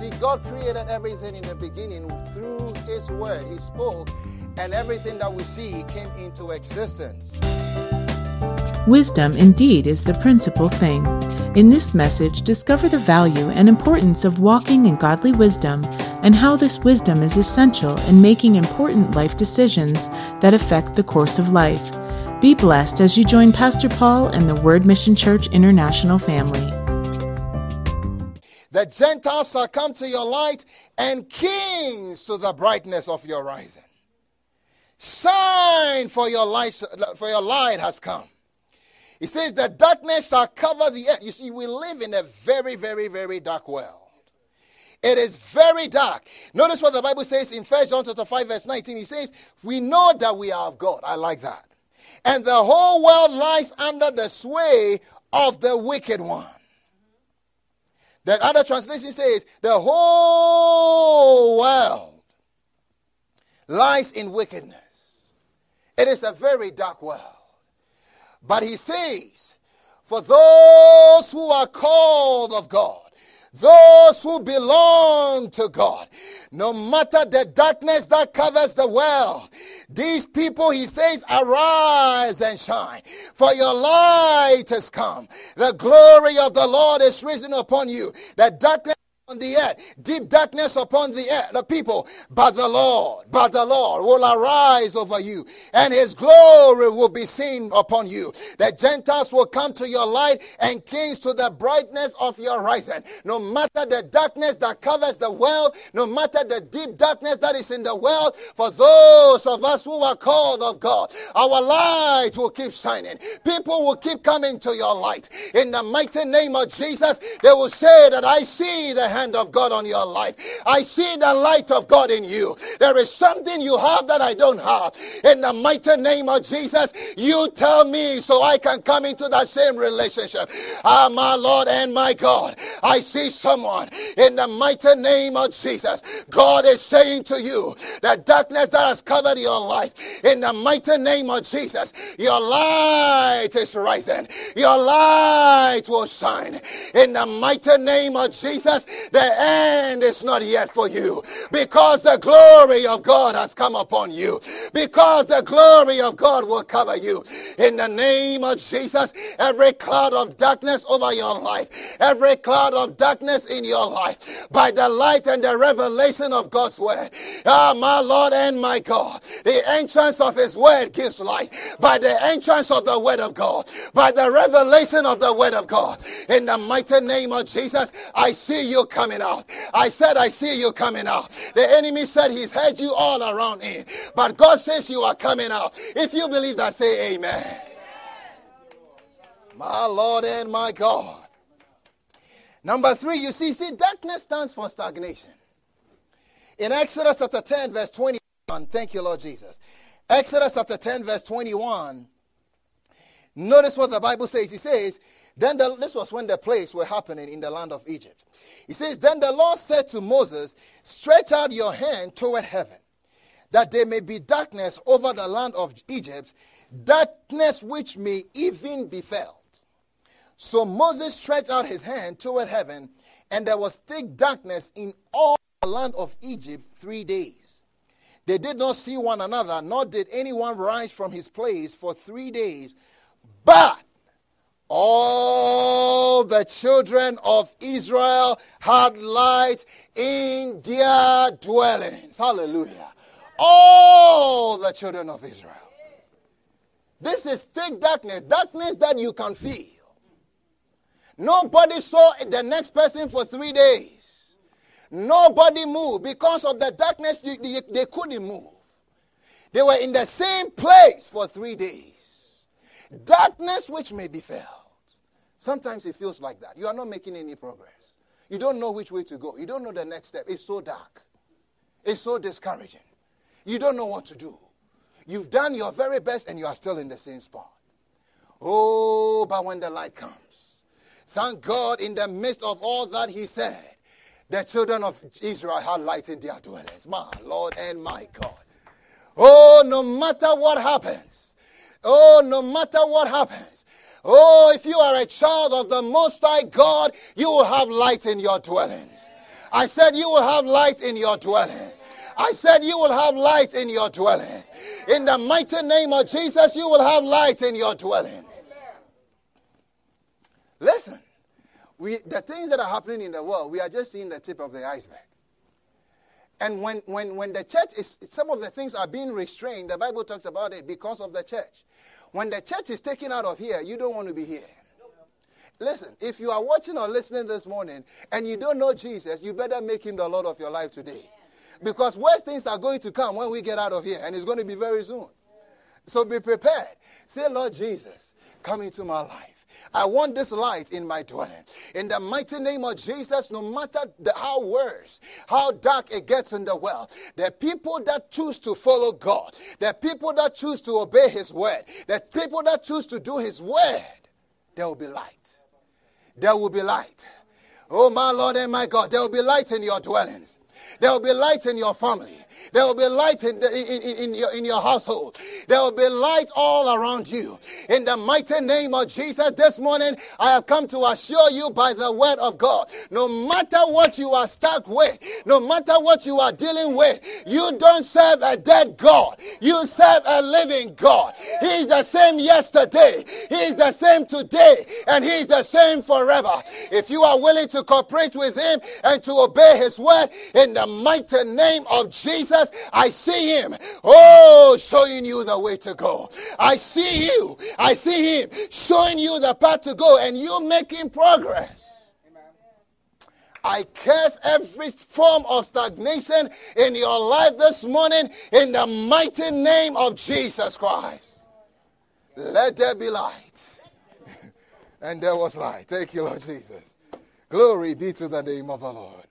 see, God created everything in the beginning through His Word. He spoke, and everything that we see came into existence. Wisdom indeed is the principal thing. In this message, discover the value and importance of walking in godly wisdom and how this wisdom is essential in making important life decisions that affect the course of life. Be blessed as you join Pastor Paul and the Word Mission Church International family. The Gentiles shall come to your light, and kings to the brightness of your rising. Shine, for your light, for your light has come. He says, The darkness shall cover the earth. You see, we live in a very, very, very dark world. It is very dark. Notice what the Bible says in 1 John chapter 5, verse 19. He says, We know that we are of God. I like that. And the whole world lies under the sway of the wicked one. The other translation says, The whole world lies in wickedness. It is a very dark world. But he says, For those who are called of God, those who belong to God, no matter the darkness that covers the world, these people, he says, arise and shine, for your light has come. The glory of the Lord is risen upon you. The darkness on the earth, deep darkness upon the earth, the people, but the Lord, but the Lord will arise over you, and his glory will be seen upon you. The Gentiles will come to your light, and kings to the brightness of your rising. No matter the darkness that covers the world, no matter the deep darkness that is in the world, for those of us who are called of God, our light will keep shining. People will keep coming to your light. In the mighty name of Jesus, they will say that I see the hand of God on your life. I see the light of God in you. There is something you have that I don't have. In the mighty name of Jesus, you tell me so I can come into that same relationship. Ah, my Lord and my God, I see someone in the mighty name of Jesus. God is saying to you that darkness that has covered your life, in the mighty name of Jesus, your light is rising. Your light will shine. In the mighty name of Jesus, the end is not yet for you because the glory of God has come upon you. Because the glory of God will cover you. In the name of Jesus, every cloud of darkness over your life, every cloud of darkness in your life, by the light and the revelation of God's word. Ah, my Lord and my God, the entrance of His word gives light. By the entrance of the word of God, by the revelation of the word of God, in the mighty name of Jesus, I see you coming out. I said, I see you coming out. The enemy said he's had you all around in, but God says you are coming out. If you believe that, say amen. My Lord and my God. Number three, you see, see, darkness stands for stagnation. In Exodus chapter 10, verse 21, thank you, Lord Jesus. Exodus chapter 10, verse 21, notice what the Bible says. He says, then the, this was when the plagues were happening in the land of Egypt. He says, Then the Lord said to Moses, Stretch out your hand toward heaven, that there may be darkness over the land of Egypt, darkness which may even be felt. So Moses stretched out his hand toward heaven, and there was thick darkness in all the land of Egypt three days. They did not see one another, nor did anyone rise from his place for three days. But the children of Israel had light in their dwellings. Hallelujah. All the children of Israel. This is thick darkness, darkness that you can feel. Nobody saw the next person for three days. Nobody moved because of the darkness, they, couldn't move. They were in the same place for three days. Darkness which may be felt. Sometimes it feels like that. You are not making any progress. You don't know which way to go. You don't know the next step. It's so dark. It's so discouraging. You don't know what to do. You've done your very best and you are still in the same spot. Oh, but when the light comes, thank God in the midst of all that He said, the children of Israel had light in their dwellings. My Lord and my God. Oh, no matter what happens, oh, no matter what happens, Oh, if you are a child of the Most High God, you will have light in your dwellings. I said, You will have light in your dwellings. I said, You will have light in your dwellings. In the mighty name of Jesus, you will have light in your dwellings. Listen, we, the things that are happening in the world, we are just seeing the tip of the iceberg. And when, when, when the church is, some of the things are being restrained, the Bible talks about it because of the church. When the church is taken out of here, you don't want to be here. Listen, if you are watching or listening this morning and you don't know Jesus, you better make him the Lord of your life today. Because worse things are going to come when we get out of here, and it's going to be very soon. So be prepared. Say, Lord Jesus, come into my life. I want this light in my dwelling. In the mighty name of Jesus, no matter the, how worse, how dark it gets in the world, the people that choose to follow God, the people that choose to obey His word, the people that choose to do His word, there will be light. There will be light. Oh, my Lord and my God, there will be light in your dwellings. There will be light in your family. There will be light in, the, in, in, in, your, in your household. There will be light all around you. In the mighty name of Jesus, this morning I have come to assure you by the word of God. No matter what you are stuck with, no matter what you are dealing with, you don't serve a dead God. You serve a living God. He is the same yesterday. He is the same today. And He is the same forever. If you are willing to cooperate with Him and to obey His word in the mighty name of Jesus, Jesus, I see him. Oh, showing you the way to go. I see you. I see him showing you the path to go, and you making progress. I curse every form of stagnation in your life this morning in the mighty name of Jesus Christ. Let there be light. and there was light. Thank you, Lord Jesus. Glory be to the name of the Lord.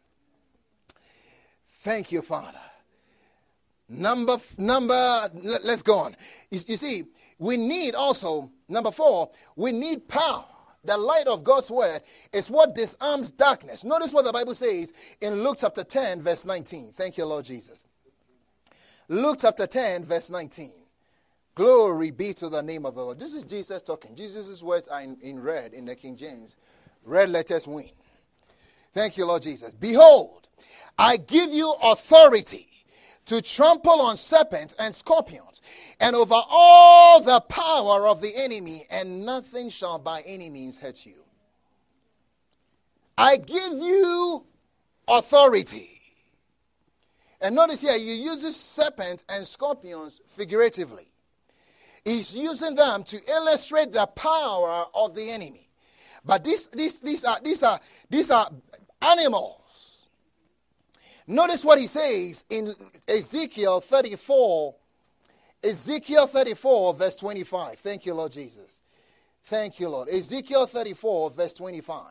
Thank you, Father. Number, number, let, us go on. You, you see, we need also, number four, we need power. The light of God's word is what disarms darkness. Notice what the Bible says in Luke chapter 10, verse 19. Thank you, Lord Jesus. Luke chapter 10, verse 19. Glory be to the name of the Lord. This is Jesus talking. Jesus' words are in, in red in the King James. Red letters win. Thank you, Lord Jesus. Behold, I give you authority to trample on serpents and scorpions, and over all the power of the enemy, and nothing shall by any means hurt you. I give you authority. And notice here, he uses serpents and scorpions figuratively. He's using them to illustrate the power of the enemy. But these, these, these, are, these, are, these are animals Notice what he says in Ezekiel 34. Ezekiel 34, verse 25. Thank you, Lord Jesus. Thank you, Lord. Ezekiel 34, verse 25.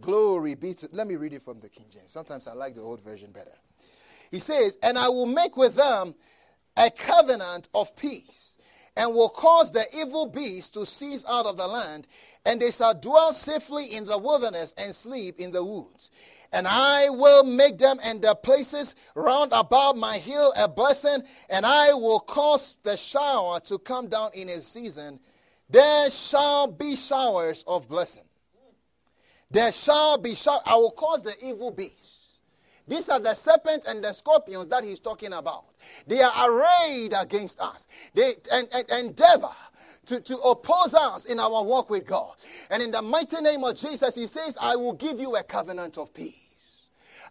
Glory be to. Let me read it from the King James. Sometimes I like the old version better. He says, And I will make with them a covenant of peace, and will cause the evil beasts to cease out of the land, and they shall dwell safely in the wilderness and sleep in the woods and I will make them and their places round about my hill a blessing, and I will cause the shower to come down in a season. There shall be showers of blessing. There shall be showers. I will cause the evil beasts. These are the serpents and the scorpions that he's talking about. They are arrayed against us. They and, and, endeavor to, to oppose us in our walk with God. And in the mighty name of Jesus, He says, I will give you a covenant of peace.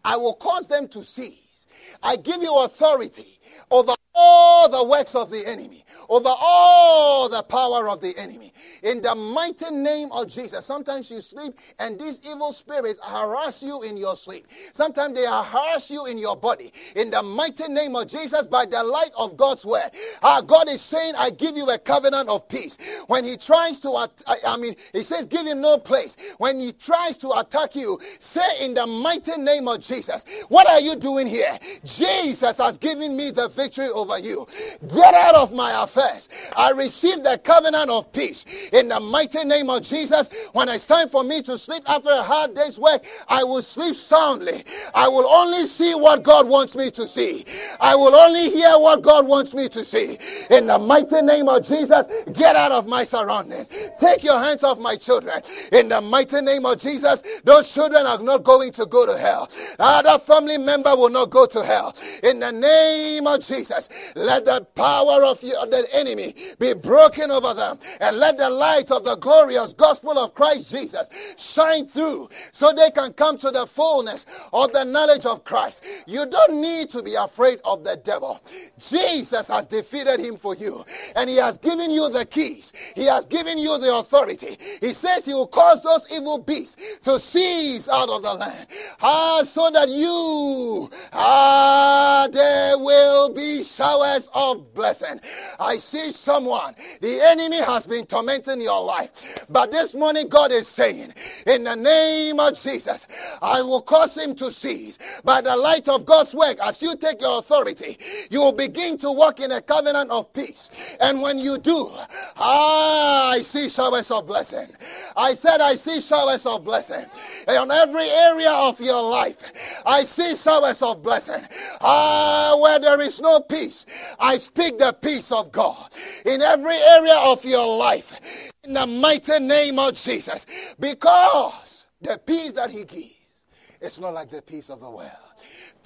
I will cause them to cease. I give you authority over all the works of the enemy, over all the power of the enemy. In the mighty name of Jesus. Sometimes you sleep and these evil spirits harass you in your sleep. Sometimes they harass you in your body. In the mighty name of Jesus, by the light of God's word, our God is saying, I give you a covenant of peace. When he tries to, I mean, he says, give him no place. When he tries to attack you, say in the mighty name of Jesus, what are you doing here? Jesus has given me the victory over you. Get out of my affairs. I receive the covenant of peace in the mighty name of Jesus. When it's time for me to sleep after a hard day's work, I will sleep soundly. I will only see what God wants me to see. I will only hear what God wants me to see. In the mighty name of Jesus, get out of my surroundings. Take your hands off my children. In the mighty name of Jesus, those children are not going to go to hell. Other family member will not go to hell. In the name of Jesus, let the power of the enemy be broken over them and let the light of the glorious gospel of Christ Jesus shine through so they can come to the fullness of the knowledge of Christ. You don't need to be afraid of the devil. Jesus has defeated him for you and he has given you the keys. He has given you the authority. He says he will cause those evil beasts to cease out of the land. Ah, so that you, ah, there will be showers of blessing. I see someone, the enemy has been tormenting your life. But this morning, God is saying, in the name of Jesus, I will cause him to cease. By the light of God's work, as you take your authority, you will begin to walk in a covenant of peace. And when you do, ah, I see showers of blessing. I said, I see showers of blessing. On every area of your life, I see showers of blessing. Ah, where there is no peace, I speak the peace of God. In every area of your life, in the mighty name of Jesus, because the peace that He gives, it's not like the peace of the world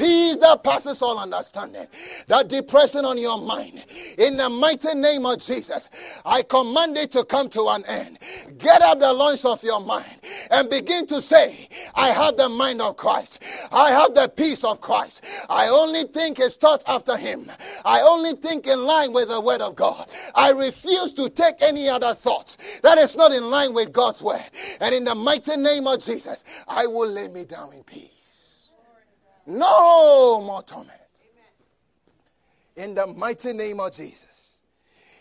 peace that passes all understanding, that depression on your mind. In the mighty name of Jesus, I command it to come to an end. Get up the loins of your mind and begin to say, I have the mind of Christ. I have the peace of Christ. I only think his thoughts after him. I only think in line with the word of God. I refuse to take any other thoughts that is not in line with God's word. And in the mighty name of Jesus, I will lay me down in peace. No more torment. In the mighty name of Jesus.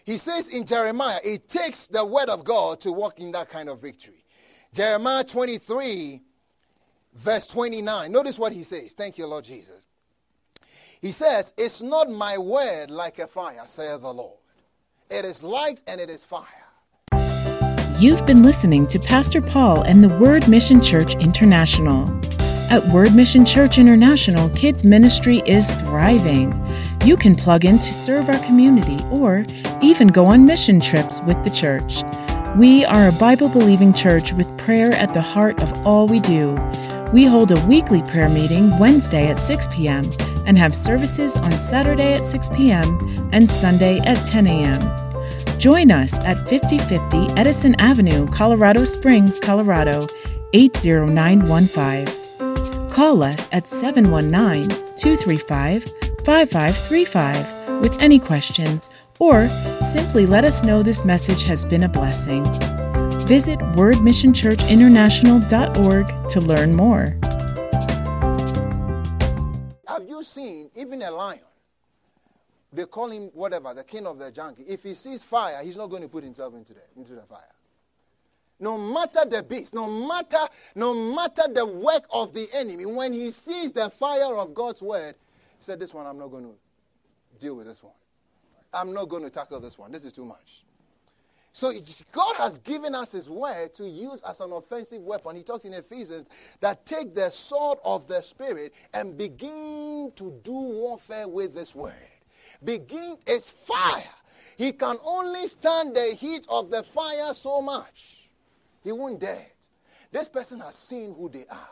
He says in Jeremiah, it takes the word of God to walk in that kind of victory. Jeremiah 23, verse 29. Notice what he says. Thank you, Lord Jesus. He says, It's not my word like a fire, saith the Lord. It is light and it is fire. You've been listening to Pastor Paul and the Word Mission Church International. At Word Mission Church International, kids ministry is thriving. You can plug in to serve our community or even go on mission trips with the church. We are a Bible believing church with prayer at the heart of all we do. We hold a weekly prayer meeting Wednesday at 6 p.m. and have services on Saturday at 6 p.m. and Sunday at 10 a.m. Join us at 5050 Edison Avenue, Colorado Springs, Colorado 80915. Call us at 719 235 5535 with any questions or simply let us know this message has been a blessing. Visit wordmissionchurchinternational.org to learn more. Have you seen even a lion? They call him whatever, the king of the jungle. If he sees fire, he's not going to put himself into the, into the fire no matter the beast, no matter, no matter the work of the enemy, when he sees the fire of God's word, he said, This one, I'm not going to deal with this one. I'm not going to tackle this one. This is too much. So God has given us His word to use as an offensive weapon. He talks in Ephesians that take the sword of the Spirit and begin to do warfare with this word. Begin, it's fire. He can only stand the heat of the fire so much. He won't dare it. This person has seen who they are.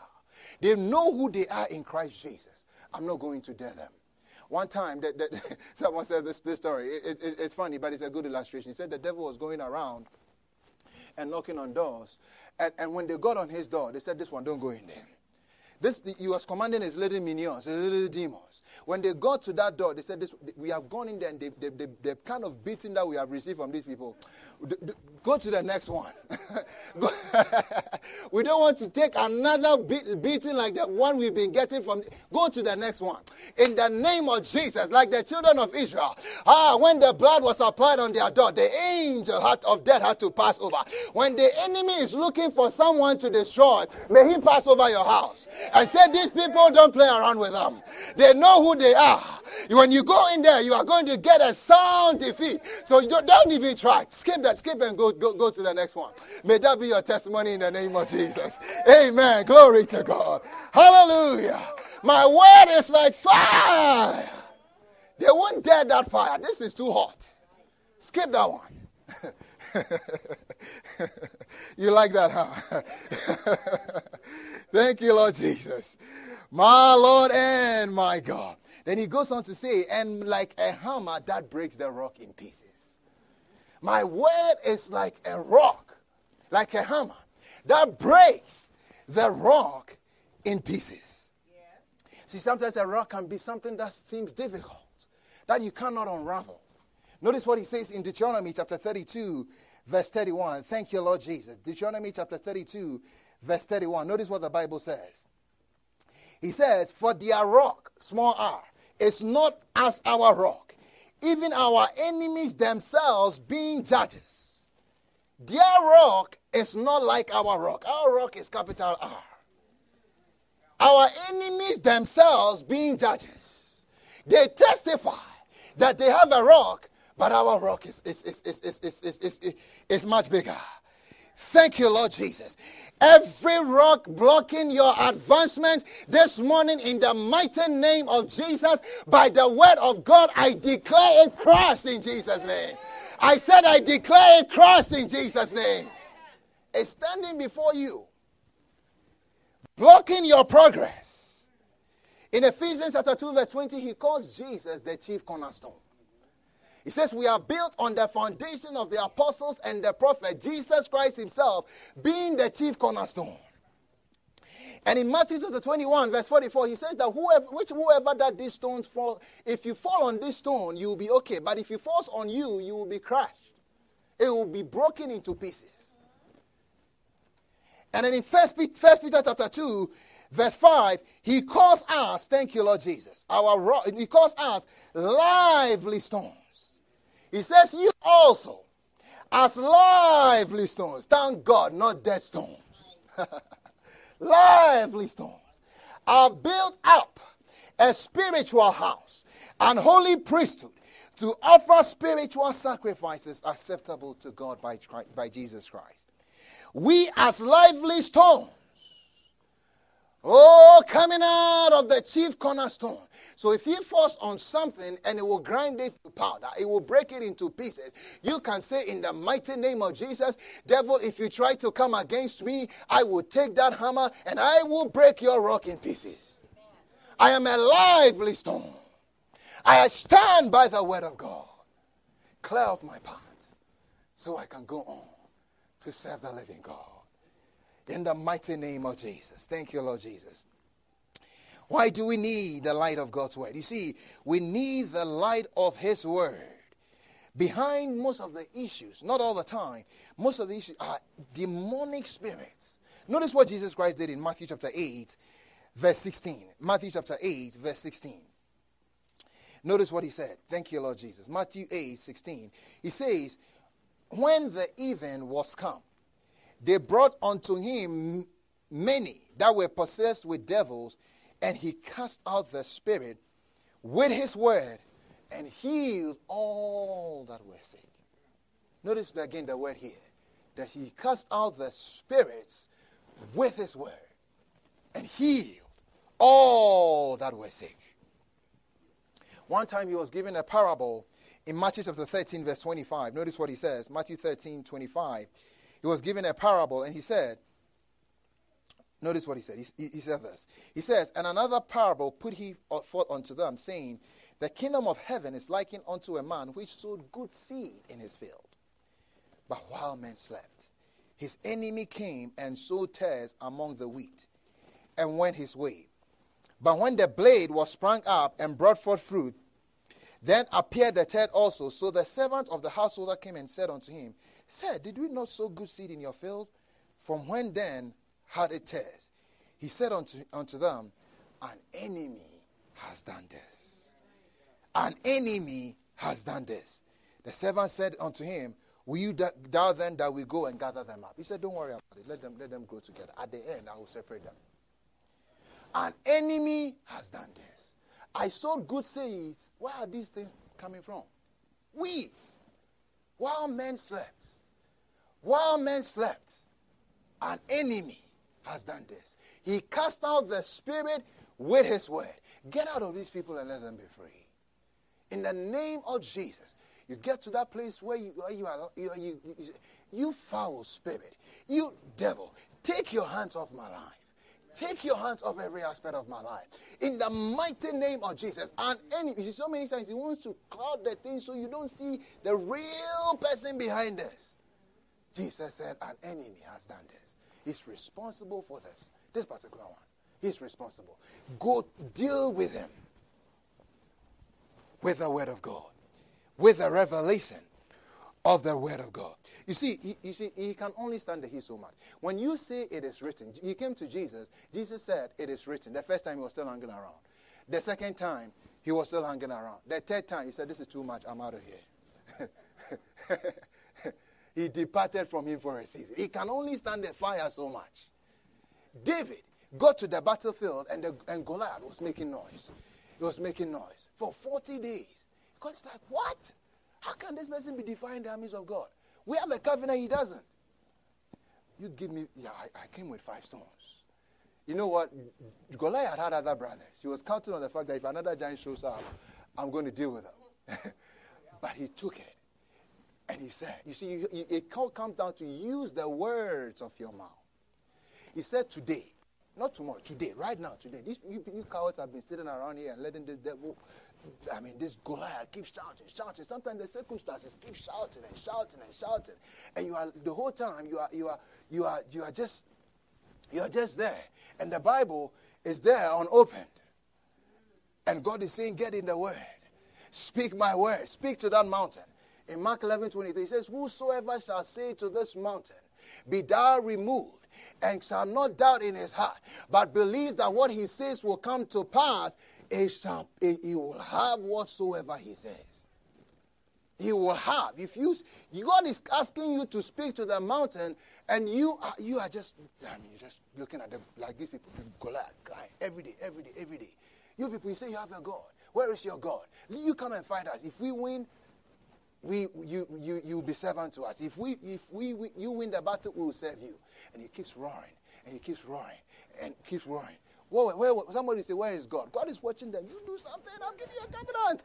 They know who they are in Christ Jesus. I'm not going to dare them. One time, that, that someone said this, this story. It, it, it's funny, but it's a good illustration. He said the devil was going around and knocking on doors. And, and when they got on his door, they said, This one, don't go in there. This, he was commanding his little minions, his little demons. When they got to that door, they said, this, We have gone in there and they, they, they, the kind of beating that we have received from these people. Go to the next one. we don't want to take another beating like the one we've been getting from. Go to the next one. In the name of Jesus, like the children of Israel. Ah, when the blood was applied on their door, the angel of death had to pass over. When the enemy is looking for someone to destroy, may he pass over your house. I said, These people don't play around with them. They know who they are. When you go in there, you are going to get a sound defeat. So don't, don't even try. Skip that. Skip and go, go, go to the next one. May that be your testimony in the name of Jesus. Amen. Glory to God. Hallelujah. My word is like fire. They won't dare that fire. This is too hot. Skip that one. you like that, huh? Thank you, Lord Jesus. My Lord and my God. Then he goes on to say, and like a hammer that breaks the rock in pieces. My word is like a rock, like a hammer that breaks the rock in pieces. Yeah. See, sometimes a rock can be something that seems difficult, that you cannot unravel. Notice what he says in Deuteronomy chapter 32, verse 31. Thank you, Lord Jesus. Deuteronomy chapter 32, verse 31. Notice what the Bible says. He says, For their rock, small r, is not as our rock, even our enemies themselves being judges. Their rock is not like our rock. Our rock is capital R. Our enemies themselves being judges. They testify that they have a rock but our rock is, is, is, is, is, is, is, is, is much bigger. Thank you, Lord Jesus. Every rock blocking your advancement this morning in the mighty name of Jesus, by the word of God, I declare it crushed in Jesus' name. I said, I declare it crushed in Jesus' name. It's standing before you, blocking your progress. In Ephesians chapter 2, verse 20, he calls Jesus the chief cornerstone. He says, We are built on the foundation of the apostles and the prophet, Jesus Christ Himself being the chief cornerstone. And in Matthew chapter 21, verse 44, he says that whoever, which whoever that these stones fall, if you fall on this stone, you will be okay. But if it falls on you, you will be crushed. It will be broken into pieces. And then in First Peter, chapter 2, verse 5, he calls us, thank you, Lord Jesus, our he calls us lively stones. He says, You also, as lively stones, thank God, not dead stones, lively stones, are built up a spiritual house and holy priesthood to offer spiritual sacrifices acceptable to God by, by Jesus Christ. We, as lively stones, coming out of the chief cornerstone. So if he falls on something and it will grind it to powder, it will break it into pieces. You can say, In the mighty name of Jesus, devil, if you try to come against me, I will take that hammer and I will break your rock in pieces. I am a lively stone. I stand by the word of God. Clear off my path so I can go on to serve the living God. In the mighty name of Jesus. Thank you, Lord Jesus. Why do we need the light of God's word? You see, we need the light of His word. Behind most of the issues, not all the time, most of the issues are demonic spirits. Notice what Jesus Christ did in Matthew chapter 8, verse 16. Matthew chapter 8, verse 16. Notice what he said. Thank you, Lord Jesus. Matthew 8, 16. He says, When the even was come, they brought unto him many that were possessed with devils, and he cast out the spirit with his word and healed all that were sick. Notice again the word here that he cast out the spirits with his word and healed all that were sick. One time he was given a parable in Matthew chapter 13, verse 25. Notice what he says Matthew 13, 25 he was given a parable and he said, Notice what he said. He, he, said this. He says, And another parable put he uh, forth unto them, saying, The kingdom of heaven is likened unto a man which sowed good seed in his field. But while men slept, his enemy came and sowed tares among the wheat, and went his way. But when the blade was sprung up and brought forth fruit, then appeared the tare also. So the servant of the householder came and said unto him, Sir, did we not sow good seed in your field? From when then had it tares? He said unto, unto them, An enemy has done this. An enemy has done this. The servant said unto him, Will you thou then that we go and gather them up? He said, Don't worry about it. Let them, let them grow together. At the end, I will separate them. An enemy has done this. I saw good seeds. Where are these things coming from? Weeds. While men slept, while men slept, an enemy has done this. He cast out the spirit with his word. Get out of these people and let them be free. In the name of Jesus. You get to that place where you, where you are, you, you, you, foul spirit, you devil, take your hands off my life. Take your hands off every aspect of my life. In the mighty name of Jesus. And any, you see, so many times he wants to cloud the thing so you don't see the real person behind this. Jesus said, An enemy has done this. He's responsible for this. This particular one. He's responsible. Go deal with him with the word of God, with the revelation of the word of God. You see, he, you see, he can only stand the heat so much. When you say it is written, he came to Jesus. Jesus said, It is written. The first time he was still hanging around. The second time he was still hanging around. The third time he said, This is too much. I'm out of here. he departed from him for a season. He can only stand the fire so much. David got to the battlefield and, the, and Goliath was making noise. He was making noise for 40 days. God is like, What? How can this person be defying the armies of God? We have a covenant, he doesn't. You give me, yeah, I, I came with five stones. You know what? Goliath had other brothers. He was counting on the fact that if another giant shows up, I'm going to deal with him. but he took it. And he said, You see, it all comes down to use the words of your mouth. He said, Today, not tomorrow, today, right now, today. These you, you cowards have been sitting around here and letting this devil, I mean, this Goliath keep shouting, shouting. Sometimes the circumstances keep shouting and shouting and shouting. And you are the whole time you are you are you are you are just you are just there. And the Bible is there unopened. And God is saying, Get in the word. Speak my word. Speak to that mountain. In Mark 11 23, he says, Whosoever shall say to this mountain, Be thou removed and shall not doubt in his heart, but believe that what he says will come to pass, he, shall, he will have whatsoever he says. He will have. If you, God is asking you to speak to the mountain, and you are, you are just, I mean, you're just looking at them like these people, Goliath, crying every day, every day, every day. You people, you say you have a God. Where is your God? You come and find us. If we win, we, you, you, you'll be servant to us. If, we, if we, we, you win the battle, we will serve you. And he keeps roaring, and he keeps roaring, and keeps roaring. Where, where, somebody say, Where is God? God is watching them. You do something, I'll give you a covenant.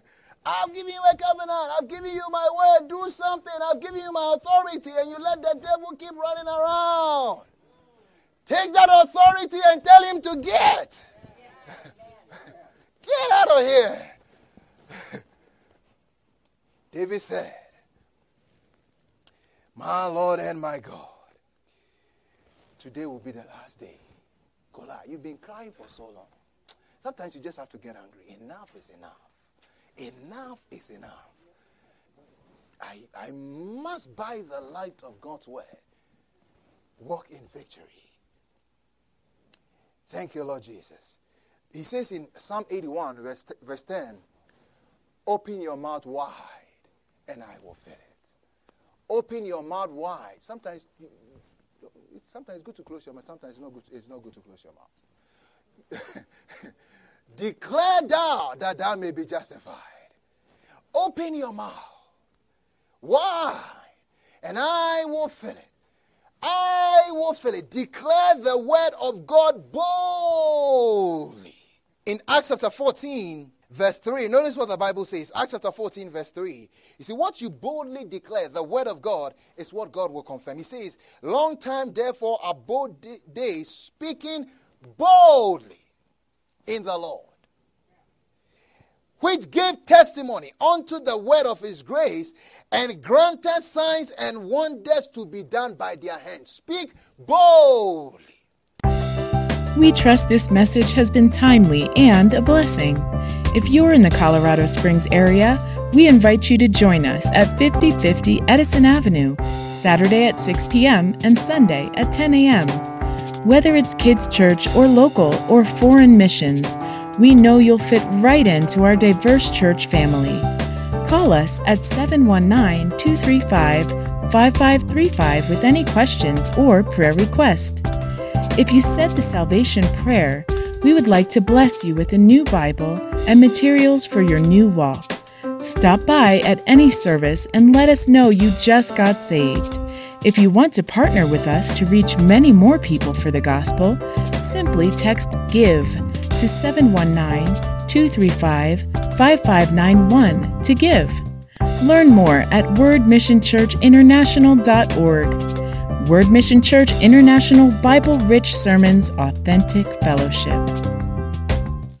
I've given you a covenant. I've given you my word. Do something. I've given you my authority, and you let the devil keep running around. Take that authority and tell him to get. get out of here. David said, My Lord and my God, today will be the last day. Gola, you've been crying for so long. Sometimes you just have to get angry. Enough is enough. Enough is enough. I, I must, by the light of God's word, walk in victory. Thank you, Lord Jesus. He says in Psalm 81, verse, verse 10, Open your mouth wide and I will fill it. Open your mouth wide. Sometimes, it's, sometimes good to close your mouth. Sometimes it's not good. It's not good to close your mouth. Declare thou that thou may be justified. Open your mouth wide, and I will fill it. I will fill it. Declare the word of God boldly. In Acts chapter 14, verse 3. Notice what the Bible says. Acts chapter 14, verse 3. You see, what you boldly declare, the word of God, is what God will confirm. He says, Long time, therefore, abode days, speaking boldly in the Lord, which gave testimony unto the word of his grace, and granted signs and wonders to be done by their hands. Speak boldly. We trust this message has been timely and a blessing. If you're in the Colorado Springs area, we invite you to join us at 5050 Edison Avenue, Saturday at 6 p.m. and Sunday at 10 a.m. Whether it's kids' church or local or foreign missions, we know you'll fit right into our diverse church family. Call us at 719 235 5535 with any questions or prayer request. If you said the salvation prayer, we would like to bless you with a new Bible and materials for your new walk. Stop by at any service and let us know you just got saved. If you want to partner with us to reach many more people for the gospel, simply text GIVE to 719 235 5591 to give. Learn more at wordmissionchurchinternational.org. Word Mission Church International Bible Rich Sermons Authentic Fellowship.